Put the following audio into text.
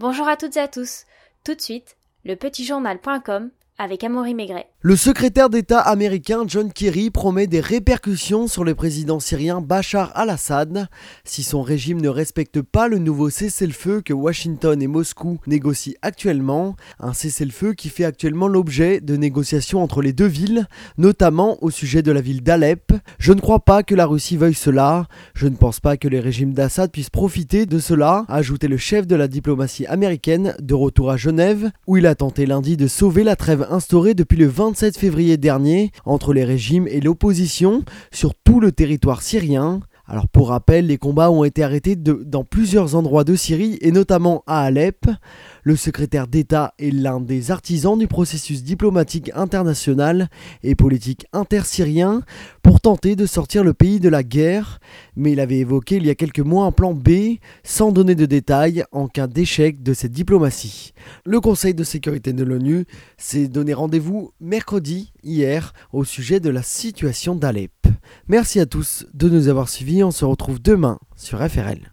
Bonjour à toutes et à tous. Tout de suite, le petitjournal.com avec Amaury Maigret. Le secrétaire d'État américain John Kerry promet des répercussions sur le président syrien Bachar al-Assad si son régime ne respecte pas le nouveau cessez-le-feu que Washington et Moscou négocient actuellement, un cessez-le-feu qui fait actuellement l'objet de négociations entre les deux villes, notamment au sujet de la ville d'Alep. Je ne crois pas que la Russie veuille cela, je ne pense pas que les régimes d'Assad puissent profiter de cela, a ajouté le chef de la diplomatie américaine de retour à Genève, où il a tenté lundi de sauver la trêve instaurée depuis le 27 février dernier entre les régimes et l'opposition sur tout le territoire syrien. Alors pour rappel, les combats ont été arrêtés dans plusieurs endroits de Syrie et notamment à Alep. Le secrétaire d'État est l'un des artisans du processus diplomatique international et politique intersyrien pour tenter de sortir le pays de la guerre, mais il avait évoqué il y a quelques mois un plan B sans donner de détails en cas d'échec de cette diplomatie. Le Conseil de sécurité de l'ONU s'est donné rendez-vous mercredi, hier, au sujet de la situation d'Alep. Merci à tous de nous avoir suivis, on se retrouve demain sur FRL.